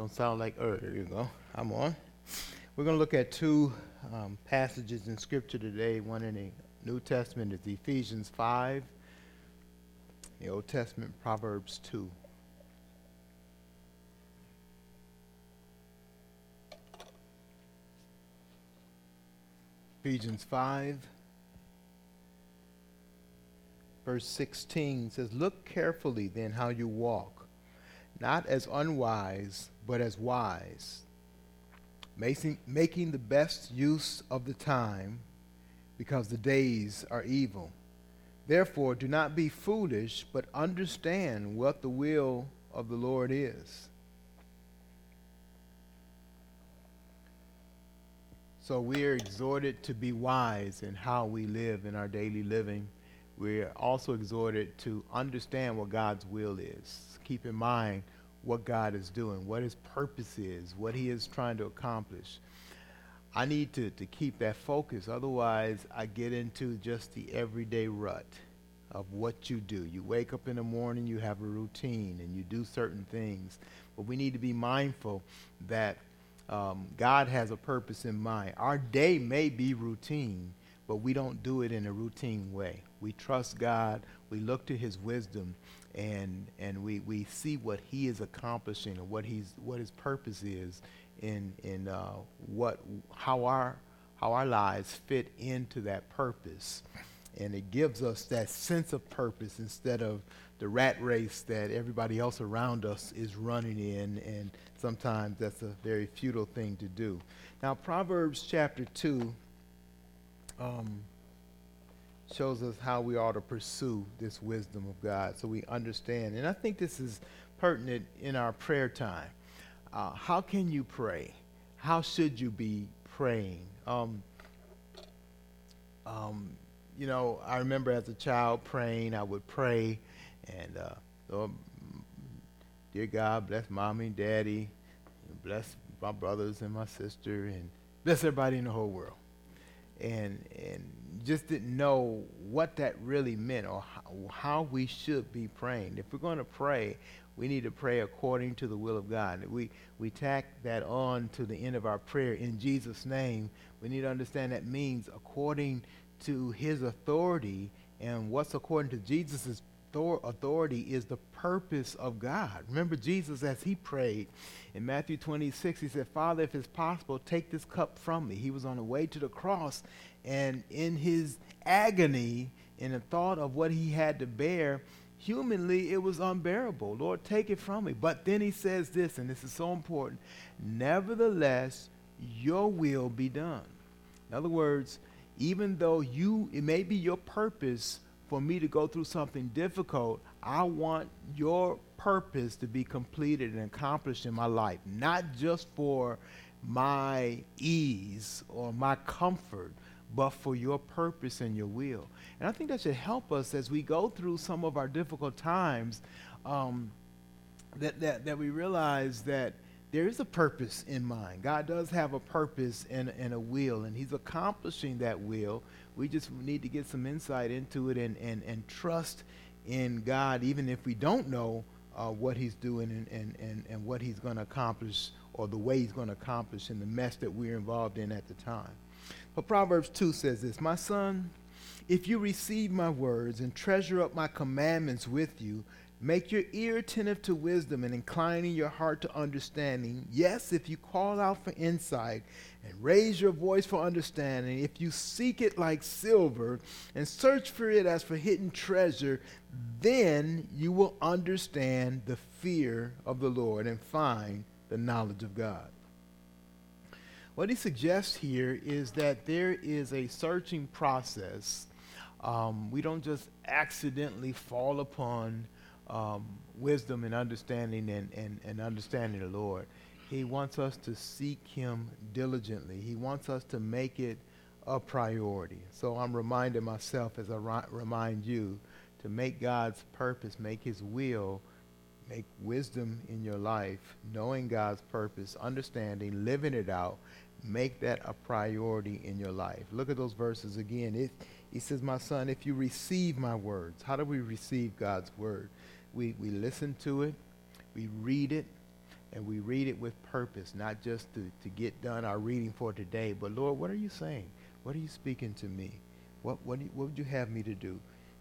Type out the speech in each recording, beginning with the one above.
Don't sound like, oh, there you go. I'm on. We're going to look at two um, passages in Scripture today. One in the New Testament is Ephesians 5, the Old Testament, Proverbs 2. Ephesians 5, verse 16 says, Look carefully then how you walk, not as unwise, but as wise, making, making the best use of the time, because the days are evil. Therefore, do not be foolish, but understand what the will of the Lord is. So we are exhorted to be wise in how we live in our daily living. We're also exhorted to understand what God's will is. Keep in mind what God is doing, what his purpose is, what he is trying to accomplish. I need to, to keep that focus. Otherwise, I get into just the everyday rut of what you do. You wake up in the morning, you have a routine, and you do certain things. But we need to be mindful that um, God has a purpose in mind. Our day may be routine, but we don't do it in a routine way. We trust God, we look to his wisdom, and, and we, we see what he is accomplishing and what, he's, what his purpose is in, in uh, what, how, our, how our lives fit into that purpose. And it gives us that sense of purpose instead of the rat race that everybody else around us is running in, and sometimes that's a very futile thing to do. Now, Proverbs chapter 2 um, shows us how we ought to pursue this wisdom of God so we understand. And I think this is pertinent in our prayer time. Uh, how can you pray? How should you be praying? Um, um, you know, I remember as a child praying, I would pray and uh, Lord, dear God, bless mommy and daddy, and bless my brothers and my sister, and bless everybody in the whole world. And and just didn't know what that really meant or how, we should be praying. If we're going to pray, we need to pray according to the will of God. We we tack that on to the end of our prayer in Jesus' name. We need to understand that means according to His authority and what's according to Jesus' authority is the purpose of God. Remember Jesus as he prayed in Matthew 26, he said, Father, if it's possible, take this cup from me. He was on the way to the cross, and in his agony, in the thought of what he had to bear, humanly it was unbearable. Lord, take it from me. But then he says this, and this is so important Nevertheless, your will be done. In other words, even though you, it may be your purpose for me to go through something difficult, I want your purpose to be completed and accomplished in my life, not just for my ease or my comfort, but for your purpose and your will. And I think that should help us as we go through some of our difficult times, um, that, that, that we realize that there is a purpose in mind. God does have a purpose and, and a will, and He's accomplishing that will we just need to get some insight into it and, and, and trust in God, even if we don't know uh, what He's doing and, and, and, and what He's going to accomplish or the way He's going to accomplish in the mess that we're involved in at the time. But Proverbs 2 says this My son, if you receive my words and treasure up my commandments with you, Make your ear attentive to wisdom and inclining your heart to understanding. Yes, if you call out for insight and raise your voice for understanding, if you seek it like silver and search for it as for hidden treasure, then you will understand the fear of the Lord and find the knowledge of God. What he suggests here is that there is a searching process. Um, we don't just accidentally fall upon um, wisdom and understanding and, and, and understanding the Lord. He wants us to seek Him diligently. He wants us to make it a priority. So I'm reminding myself as I ri- remind you to make God's purpose, make His will, make wisdom in your life, knowing God's purpose, understanding, living it out, make that a priority in your life. Look at those verses again. It, he says, My son, if you receive my words, how do we receive God's word? We, we listen to it, we read it, and we read it with purpose, not just to, to get done our reading for today, but Lord, what are you saying? What are you speaking to me? What, what, what would you have me to do?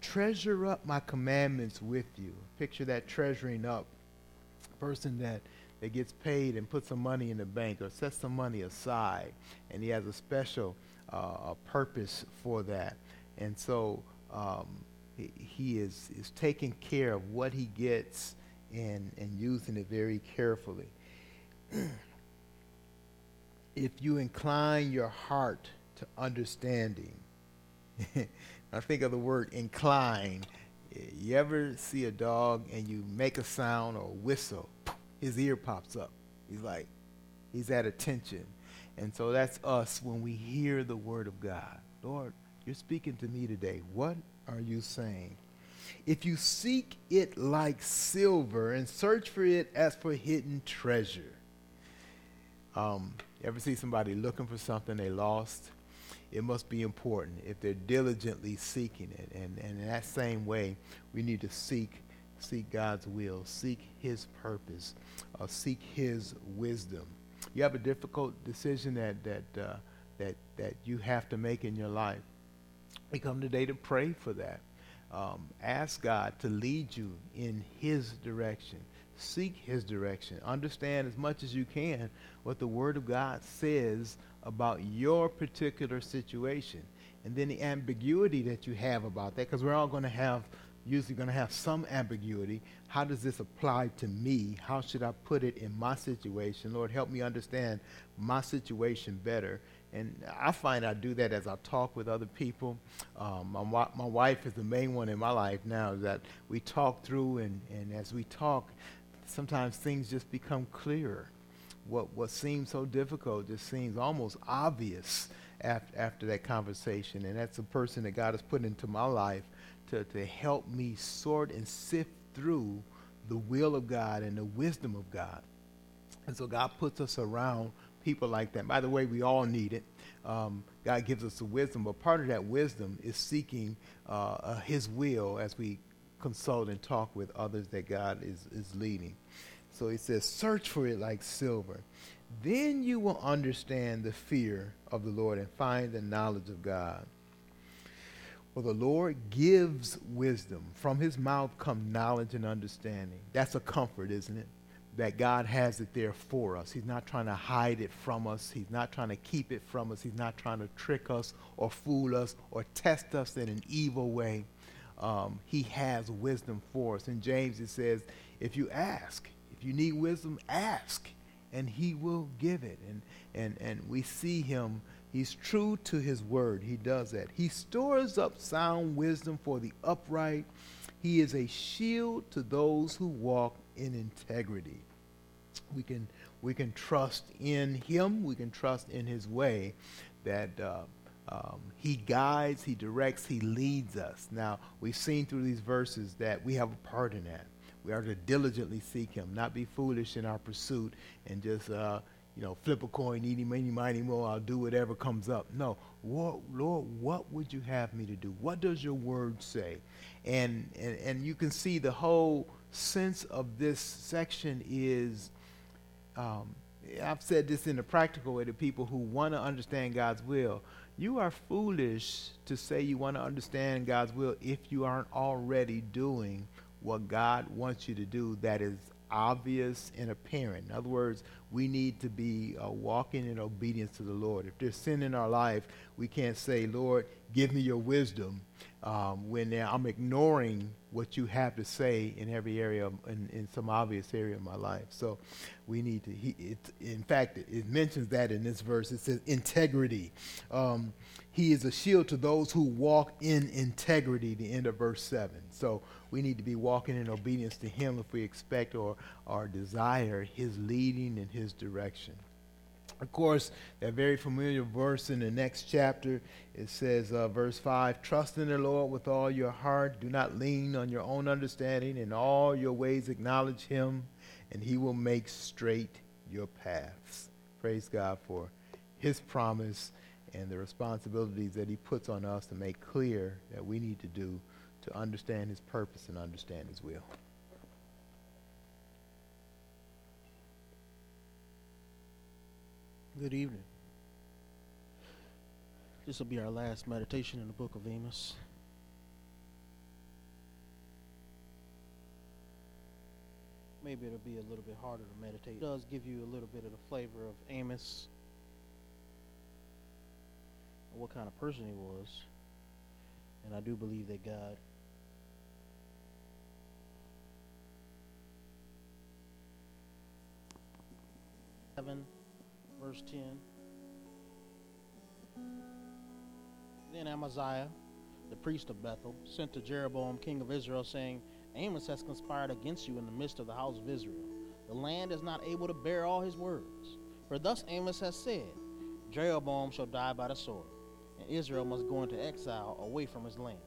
Treasure up my commandments with you. Picture that treasuring up. Person that, that gets paid and puts some money in the bank or sets some money aside, and he has a special uh, purpose for that. And so um, he, is, is taking care of what he gets and, and using it very carefully. if you incline your heart to understanding, I think of the word incline. You ever see a dog and you make a sound or whistle, his ear pops up. He's like, he's at attention. And so that's us when we hear the word of God. Lord, you're speaking to me today. What are you saying? If you seek it like silver and search for it as for hidden treasure. Um, ever see somebody looking for something they lost? It must be important if they're diligently seeking it. And, and in that same way, we need to seek seek God's will, seek His purpose, uh, seek His wisdom. You have a difficult decision that that uh, that that you have to make in your life. We come today to pray for that. Um, ask God to lead you in His direction. Seek His direction. Understand as much as you can what the Word of God says about your particular situation. And then the ambiguity that you have about that, because we're all going to have, usually going to have some ambiguity. How does this apply to me? How should I put it in my situation? Lord, help me understand my situation better. And I find I do that as I talk with other people. Um, my, my wife is the main one in my life now that we talk through, and, and as we talk, sometimes things just become clearer. What, what seems so difficult just seems almost obvious after, after that conversation. And that's a person that God has put into my life to, to help me sort and sift through the will of God and the wisdom of God. And so God puts us around people like that. By the way, we all need it. Um, God gives us the wisdom, but part of that wisdom is seeking uh, uh, His will as we consult and talk with others that God is, is leading. So He says, Search for it like silver. Then you will understand the fear of the Lord and find the knowledge of God. Well, the Lord gives wisdom. From his mouth come knowledge and understanding. That's a comfort, isn't it? That God has it there for us. He's not trying to hide it from us. He's not trying to keep it from us. He's not trying to trick us or fool us or test us in an evil way. Um, he has wisdom for us. In James, it says, if you ask, if you need wisdom, ask, and he will give it. And, and, and we see him. He's true to his word. He does that. He stores up sound wisdom for the upright. He is a shield to those who walk in integrity. We can, we can trust in him. We can trust in his way that uh, um, he guides, he directs, he leads us. Now, we've seen through these verses that we have a part in that. We are to diligently seek him, not be foolish in our pursuit and just, uh, you know, flip a coin, eeny, meeny, miny, mo, I'll do whatever comes up. No, Lord, Lord, what would you have me to do? What does your word say? And, and, and you can see the whole sense of this section is um, I've said this in a practical way to people who want to understand God's will. You are foolish to say you want to understand God's will if you aren't already doing what God wants you to do that is obvious and apparent. In other words, we need to be uh, walking in obedience to the Lord. If there's sin in our life, we can't say, Lord, give me your wisdom um, when I'm ignoring what you have to say in every area, of, in, in some obvious area of my life. So we need to, he, it, in fact, it, mentions that in this verse. It says integrity. Um, he is a shield to those who walk in integrity, the end of verse 7. So we need to be walking in obedience to him if we expect or, or desire his leading and his direction. Of course, that very familiar verse in the next chapter, it says, uh, verse 5 Trust in the Lord with all your heart. Do not lean on your own understanding. In all your ways, acknowledge him, and he will make straight your paths. Praise God for his promise and the responsibilities that he puts on us to make clear that we need to do to understand his purpose and understand his will. Good evening. This will be our last meditation in the book of Amos. Maybe it'll be a little bit harder to meditate. It does give you a little bit of the flavor of Amos and what kind of person he was. And I do believe that God seven verse ten. Then Amaziah, the priest of Bethel, sent to Jeroboam, king of Israel, saying, Amos has conspired against you in the midst of the house of Israel. The land is not able to bear all his words. For thus Amos has said, Jeroboam shall die by the sword, and Israel must go into exile away from his land.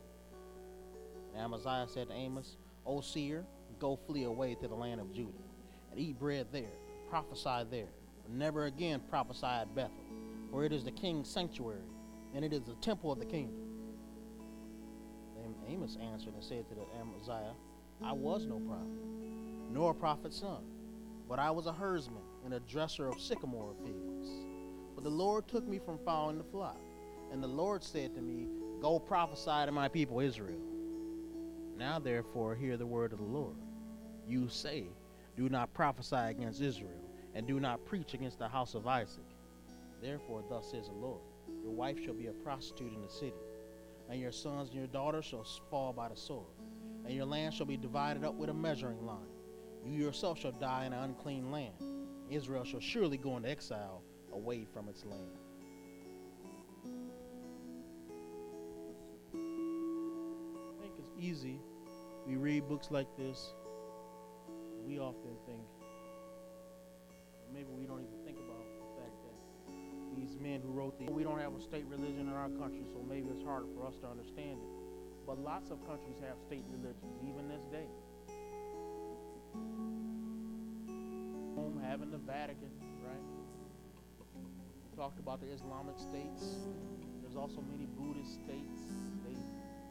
And Amaziah said to Amos, O seer, go flee away to the land of Judah, and eat bread there, prophesy there, never again prophesy at Bethel, for it is the king's sanctuary, and it is the temple of the kingdom. Then Amos answered and said to the Amaziah, I was no prophet, nor a prophet's son, but I was a herdsman and a dresser of sycamore fields. But the Lord took me from following the flock, and the Lord said to me, Go prophesy to my people Israel. Now therefore hear the word of the Lord. You say, Do not prophesy against Israel, and do not preach against the house of Isaac. Therefore thus says the Lord, Your wife shall be a prostitute in the city, and your sons and your daughters shall fall by the sword and your land shall be divided up with a measuring line. You yourself shall die in an unclean land. Israel shall surely go into exile away from its land. I think it's easy. We read books like this. We often think, maybe we don't even think about the fact that these men who wrote these, we don't have a state religion in our country, so maybe it's harder for us to understand it. But lots of countries have state religions, even this day. Rome having the Vatican, right? We talked about the Islamic states. There's also many Buddhist states. They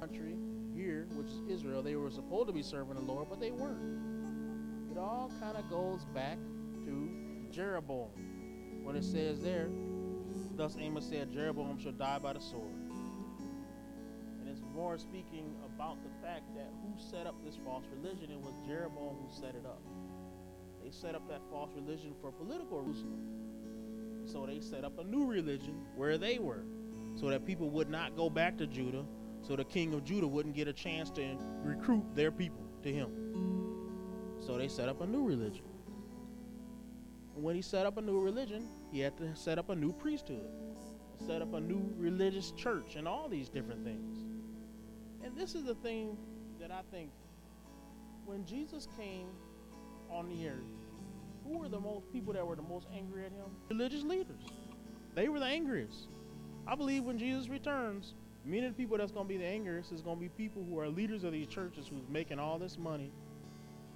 country here, which is Israel, they were supposed to be serving the Lord, but they weren't. It all kind of goes back to Jeroboam. When it says there, thus Amos said, Jeroboam shall die by the sword And it's more speaking about the fact that who set up this false religion, it was Jeroboam who set it up. They set up that false religion for political reasons. So they set up a new religion where they were, so that people would not go back to Judah, so the king of Judah wouldn't get a chance to recruit their people to him. So they set up a new religion. And when he set up a new religion, he had to set up a new priesthood, set up a new religious church, and all these different things. And this is the thing that I think when Jesus came on the earth, who were the most people that were the most angry at him? Religious leaders. They were the angriest. I believe when Jesus returns, many of the people that's going to be the angriest is going to be people who are leaders of these churches who's making all this money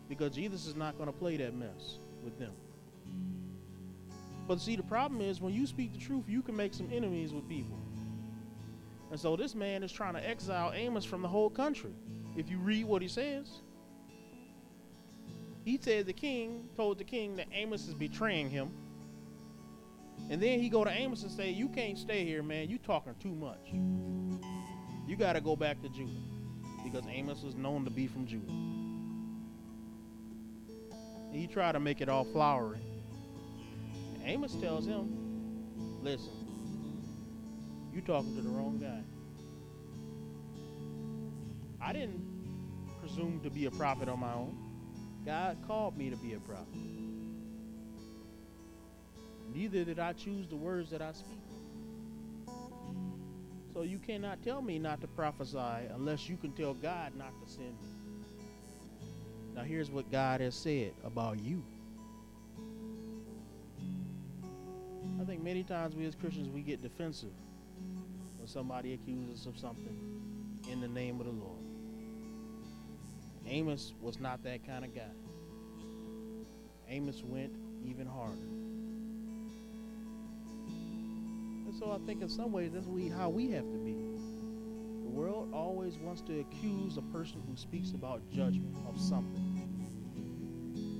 because Jesus is not going to play that mess with them. But see, the problem is when you speak the truth, you can make some enemies with people. And so this man is trying to exile Amos from the whole country. If you read what he says, he said the king told the king that Amos is betraying him. And then he go to Amos and say, "You can't stay here, man. You talking too much. You got to go back to Judah because Amos was known to be from Judah." And he tried to make it all flowery. Amos tells him, "Listen, you're talking to the wrong guy. I didn't presume to be a prophet on my own. God called me to be a prophet. Neither did I choose the words that I speak. So you cannot tell me not to prophesy unless you can tell God not to send me. Now here's what God has said about you. I think many times we as Christians we get defensive when somebody accuses us of something in the name of the Lord. Amos was not that kind of guy. Amos went even harder. And so I think in some ways that's we, how we have to be. The world always wants to accuse a person who speaks about judgment of something.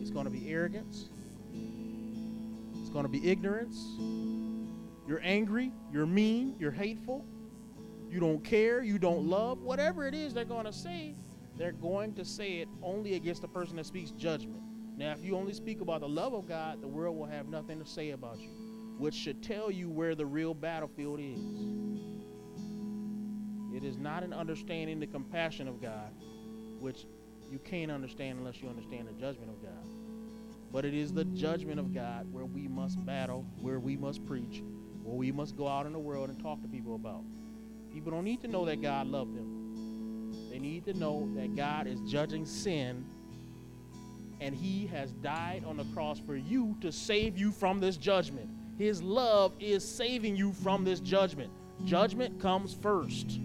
It's going to be arrogance. It's going to be ignorance. you're angry, you're mean, you're hateful, you don't care, you don't love, whatever it is they're going to say, they're going to say it only against the person that speaks judgment. Now, if you only speak about the love of God, the world will have nothing to say about you, which should tell you where the real battlefield is. It is not an understanding the compassion of God, which you can't understand unless you understand the judgment of God. But it is the judgment of God where we must battle, where we must preach, where we must go out in the world and talk to people about. People don't need to know that God loved them. They need to know that God is judging sin and he has died on the cross for you to save you from this judgment. His love is saving you from this judgment. Judgment comes first.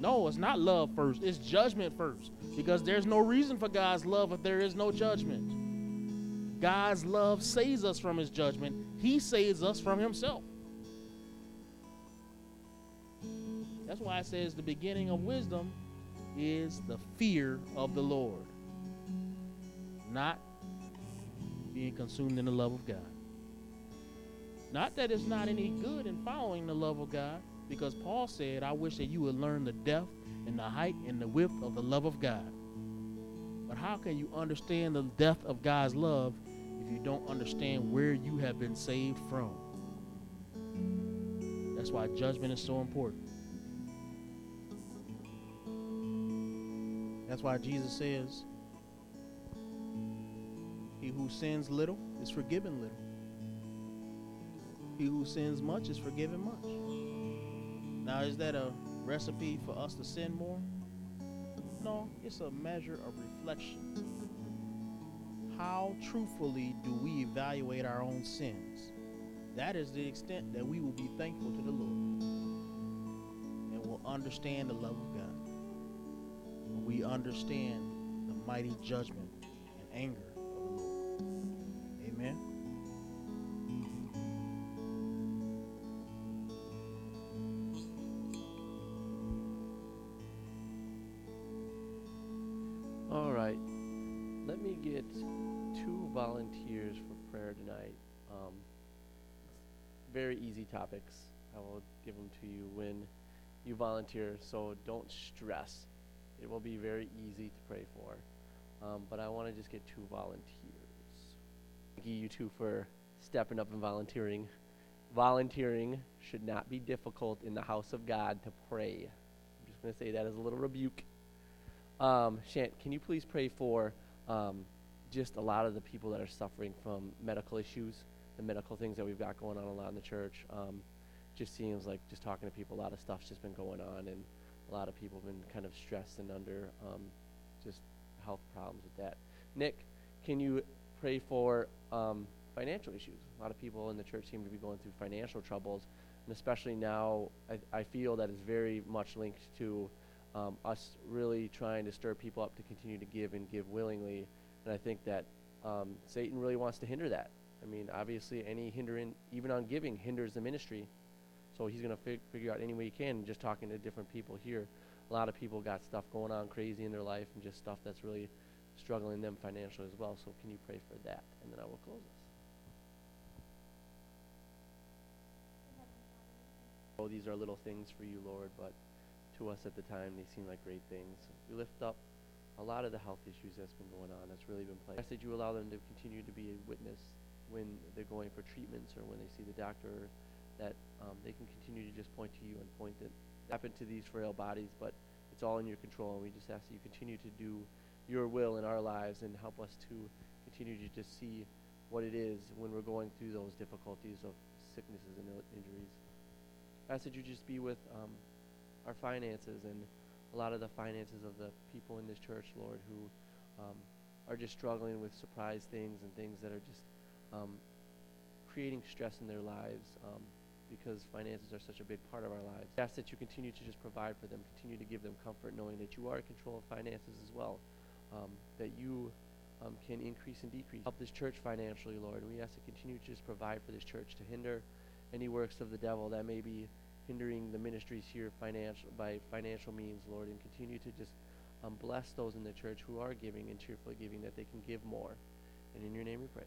No, it's not love first, it's judgment first. Because there's no reason for God's love if there is no judgment. God's love saves us from his judgment, he saves us from himself. That's why it says the beginning of wisdom is the fear of the Lord, not being consumed in the love of God. Not that it's not any good in following the love of God, because Paul said, I wish that you would learn the depth and the height and the width of the love of God. But how can you understand the depth of God's love if you don't understand where you have been saved from? That's why judgment is so important. That's why Jesus says, He who sins little is forgiven little. He who sins much is forgiven much. Now, is that a recipe for us to sin more? No, it's a measure of reflection. How truthfully do we evaluate our own sins? That is the extent that we will be thankful to the Lord and will understand the love of God. We understand the mighty judgment and anger easy topics. I will give them to you when you volunteer, so don't stress. It will be very easy to pray for. Um, but I want to just get two volunteers. Thank you, you two, for stepping up and volunteering. Volunteering should not be difficult in the house of God to pray. I'm just going to say that as a little rebuke. Um, Shant, can you please pray for um, just a lot of the people that are suffering from medical issues, the medical things that we've got going on a lot in the church? Um, just seems like just talking to people, a lot of stuff's just been going on, and a lot of people have been kind of stressed and under um, just health problems with that. Nick, can you pray for um, financial issues? A lot of people in the church seem to be going through financial troubles, and especially now, I, I feel that is very much linked to um, us really trying to stir people up to continue to give and give willingly. And I think that um, Satan really wants to hinder that. I mean, obviously, any hindering, even on giving, hinders the ministry. So he's going to fig- figure out any way he can. Just talking to different people here, a lot of people got stuff going on crazy in their life and just stuff that's really struggling them financially as well. So can you pray for that? And then I will close this. Oh, these are little things for you, Lord, but to us at the time, they seem like great things. We lift up a lot of the health issues that's been going on. That's really been playing. I that you allow them to continue to be a witness when they're going for treatments or when they see the doctor, that um, they can continue to just point to you and point that happen to these frail bodies, but it's all in your control. And we just ask that you continue to do your will in our lives and help us to continue to just see what it is when we're going through those difficulties of sicknesses and injuries. I ask that you just be with um, our finances and a lot of the finances of the people in this church, Lord, who um, are just struggling with surprise things and things that are just um, creating stress in their lives um, because finances are such a big part of our lives. I ask that you continue to just provide for them, continue to give them comfort, knowing that you are in control of finances as well, um, that you um, can increase and decrease. Help this church financially, Lord. We ask to continue to just provide for this church to hinder any works of the devil that may be hindering the ministries here financial by financial means, Lord, and continue to just um, bless those in the church who are giving and cheerfully giving that they can give more. And in your name we pray.